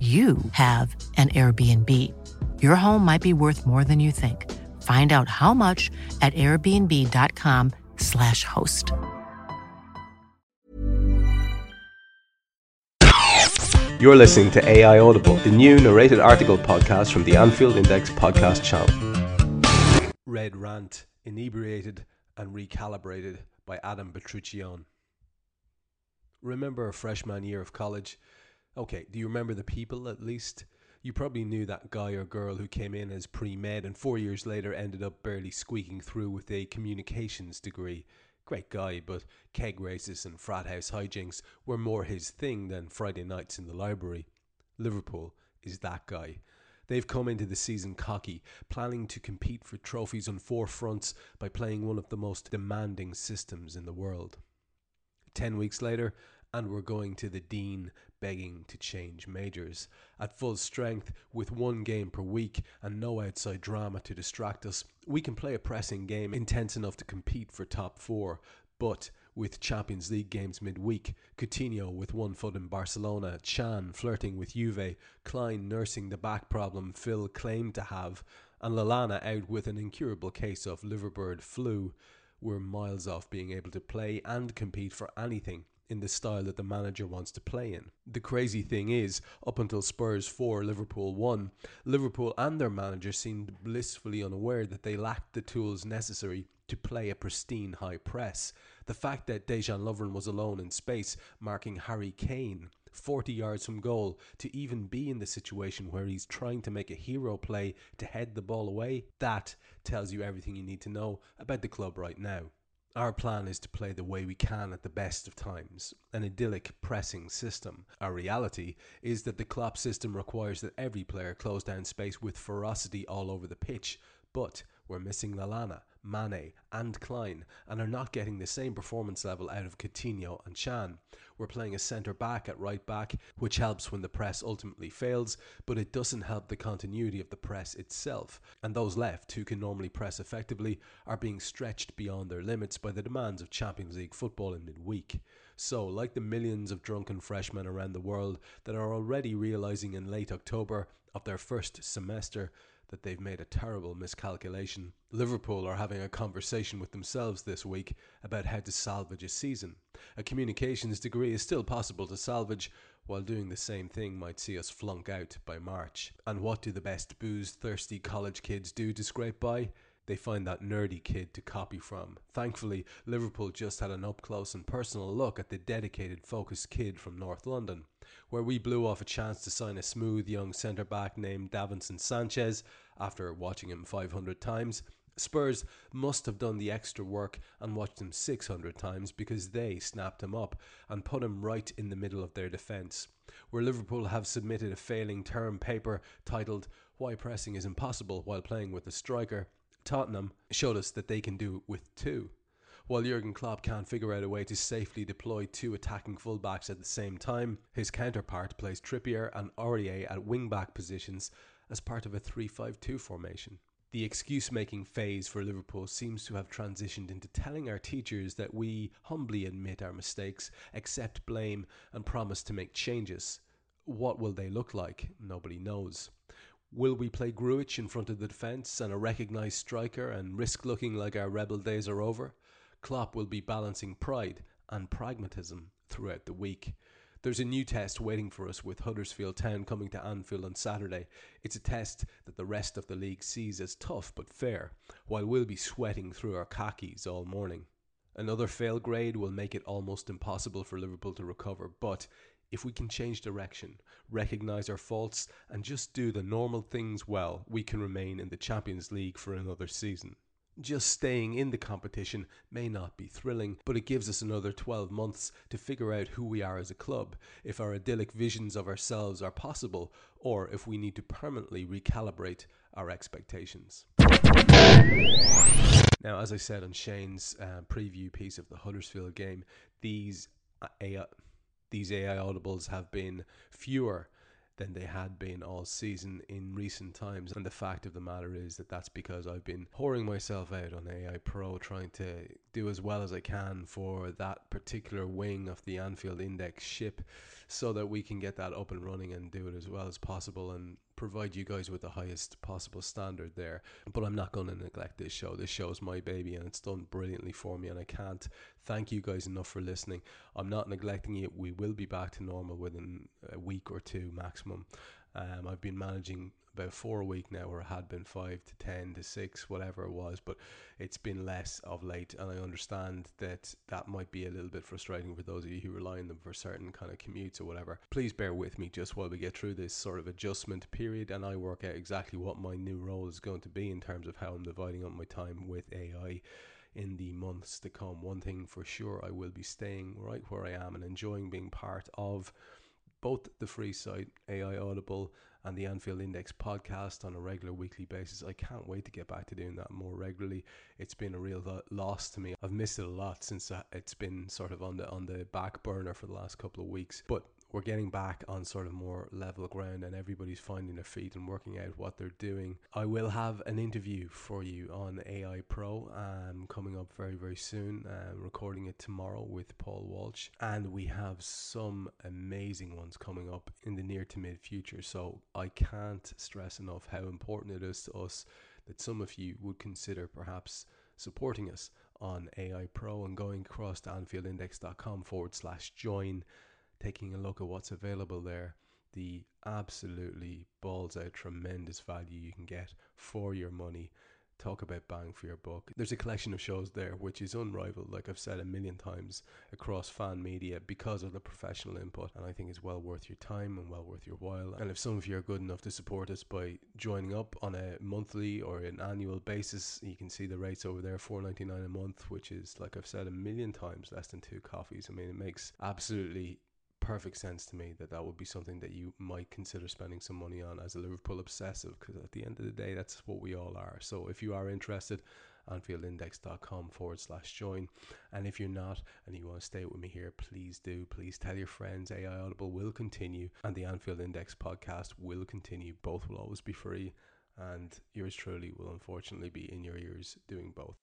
you have an Airbnb. Your home might be worth more than you think. Find out how much at airbnb.com/slash host. You're listening to AI Audible, the new narrated article podcast from the Anfield Index podcast channel. Red Rant, Inebriated and Recalibrated by Adam Petruccione. Remember a freshman year of college? Okay, do you remember the people at least? You probably knew that guy or girl who came in as pre med and four years later ended up barely squeaking through with a communications degree. Great guy, but keg races and frat house hijinks were more his thing than Friday nights in the library. Liverpool is that guy. They've come into the season cocky, planning to compete for trophies on four fronts by playing one of the most demanding systems in the world. Ten weeks later, and we're going to the Dean begging to change majors. At full strength, with one game per week and no outside drama to distract us, we can play a pressing game intense enough to compete for top four. But with Champions League games midweek, Coutinho with one foot in Barcelona, Can flirting with Juve, Klein nursing the back problem Phil claimed to have, and Lallana out with an incurable case of liverbird flu, we're miles off being able to play and compete for anything in the style that the manager wants to play in. The crazy thing is, up until Spurs 4, Liverpool 1, Liverpool and their manager seemed blissfully unaware that they lacked the tools necessary to play a pristine high press. The fact that Dejan Lovren was alone in space, marking Harry Kane 40 yards from goal, to even be in the situation where he's trying to make a hero play to head the ball away, that tells you everything you need to know about the club right now. Our plan is to play the way we can at the best of times, an idyllic pressing system. Our reality is that the Klopp system requires that every player close down space with ferocity all over the pitch, but we're missing Lallana, Mane, and Klein, and are not getting the same performance level out of Coutinho and Can. We're playing a centre back at right back, which helps when the press ultimately fails, but it doesn't help the continuity of the press itself. And those left, who can normally press effectively, are being stretched beyond their limits by the demands of Champions League football in midweek. So, like the millions of drunken freshmen around the world that are already realizing in late October of their first semester that they've made a terrible miscalculation. Liverpool are having a conversation with themselves this week about how to salvage a season. A communications degree is still possible to salvage, while doing the same thing might see us flunk out by March. And what do the best booze thirsty college kids do to scrape by? They find that nerdy kid to copy from. Thankfully, Liverpool just had an up close and personal look at the dedicated, focused kid from North London, where we blew off a chance to sign a smooth young centre back named Davinson Sanchez after watching him 500 times. Spurs must have done the extra work and watched him 600 times because they snapped him up and put him right in the middle of their defence. Where Liverpool have submitted a failing term paper titled Why Pressing is Impossible While Playing with a Striker, Tottenham showed us that they can do it with two. While Jurgen Klopp can't figure out a way to safely deploy two attacking fullbacks at the same time, his counterpart plays Trippier and Aurier at wing-back positions as part of a 3-5-2 formation. The excuse making phase for Liverpool seems to have transitioned into telling our teachers that we humbly admit our mistakes, accept blame, and promise to make changes. What will they look like? Nobody knows. Will we play Grujic in front of the defence and a recognised striker and risk looking like our rebel days are over? Klopp will be balancing pride and pragmatism throughout the week. There's a new test waiting for us with Huddersfield Town coming to Anfield on Saturday. It's a test that the rest of the league sees as tough but fair, while we'll be sweating through our khakis all morning. Another fail grade will make it almost impossible for Liverpool to recover, but if we can change direction, recognise our faults, and just do the normal things well, we can remain in the Champions League for another season. Just staying in the competition may not be thrilling, but it gives us another 12 months to figure out who we are as a club, if our idyllic visions of ourselves are possible, or if we need to permanently recalibrate our expectations. Now, as I said on Shane's uh, preview piece of the Huddersfield game, these AI, these AI audibles have been fewer than they had been all season in recent times. And the fact of the matter is that that's because I've been pouring myself out on AI Pro, trying to do as well as I can for that particular wing of the Anfield Index ship so that we can get that up and running and do it as well as possible and provide you guys with the highest possible standard there. But I'm not going to neglect this show. This show is my baby and it's done brilliantly for me, and I can't thank you guys enough for listening. I'm not neglecting it. We will be back to normal within a week or two maximum. Um, I've been managing about four a week now, or it had been five to ten to six, whatever it was, but it's been less of late. And I understand that that might be a little bit frustrating for those of you who rely on them for certain kind of commutes or whatever. Please bear with me just while we get through this sort of adjustment period and I work out exactly what my new role is going to be in terms of how I'm dividing up my time with AI in the months to come. One thing for sure, I will be staying right where I am and enjoying being part of both the free site AI Audible and the Anfield Index podcast on a regular weekly basis. I can't wait to get back to doing that more regularly. It's been a real loss to me. I've missed it a lot since uh, it's been sort of on the on the back burner for the last couple of weeks. But we're getting back on sort of more level ground and everybody's finding their feet and working out what they're doing. I will have an interview for you on AI Pro um, coming up very, very soon. Um, recording it tomorrow with Paul Walsh. And we have some amazing ones coming up in the near to mid future. So I can't stress enough how important it is to us that some of you would consider perhaps supporting us on AI Pro and going across to AnfieldIndex.com forward slash join taking a look at what's available there, the absolutely balls out tremendous value you can get for your money. Talk about bang for your buck. There's a collection of shows there which is unrivaled, like I've said a million times, across fan media because of the professional input. And I think it's well worth your time and well worth your while. And if some of you are good enough to support us by joining up on a monthly or an annual basis, you can see the rates over there four ninety nine a month, which is, like I've said a million times, less than two coffees. I mean, it makes absolutely perfect sense to me that that would be something that you might consider spending some money on as a Liverpool obsessive because at the end of the day that's what we all are. So if you are interested AnfieldIndex.com forward slash join. And if you're not and you want to stay with me here please do. Please tell your friends AI Audible will continue and the Anfield Index podcast will continue. Both will always be free and yours truly will unfortunately be in your ears doing both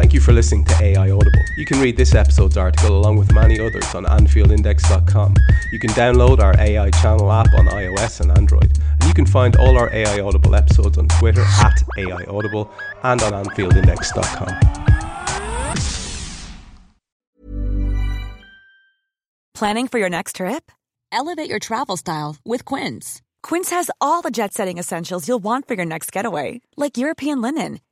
Thank you for listening to AI Audible. You can read this episode's article along with many others on AnfieldIndex.com. You can download our AI channel app on iOS and Android. And you can find all our AI Audible episodes on Twitter at AI Audible and on AnfieldIndex.com. Planning for your next trip? Elevate your travel style with Quince. Quince has all the jet setting essentials you'll want for your next getaway, like European linen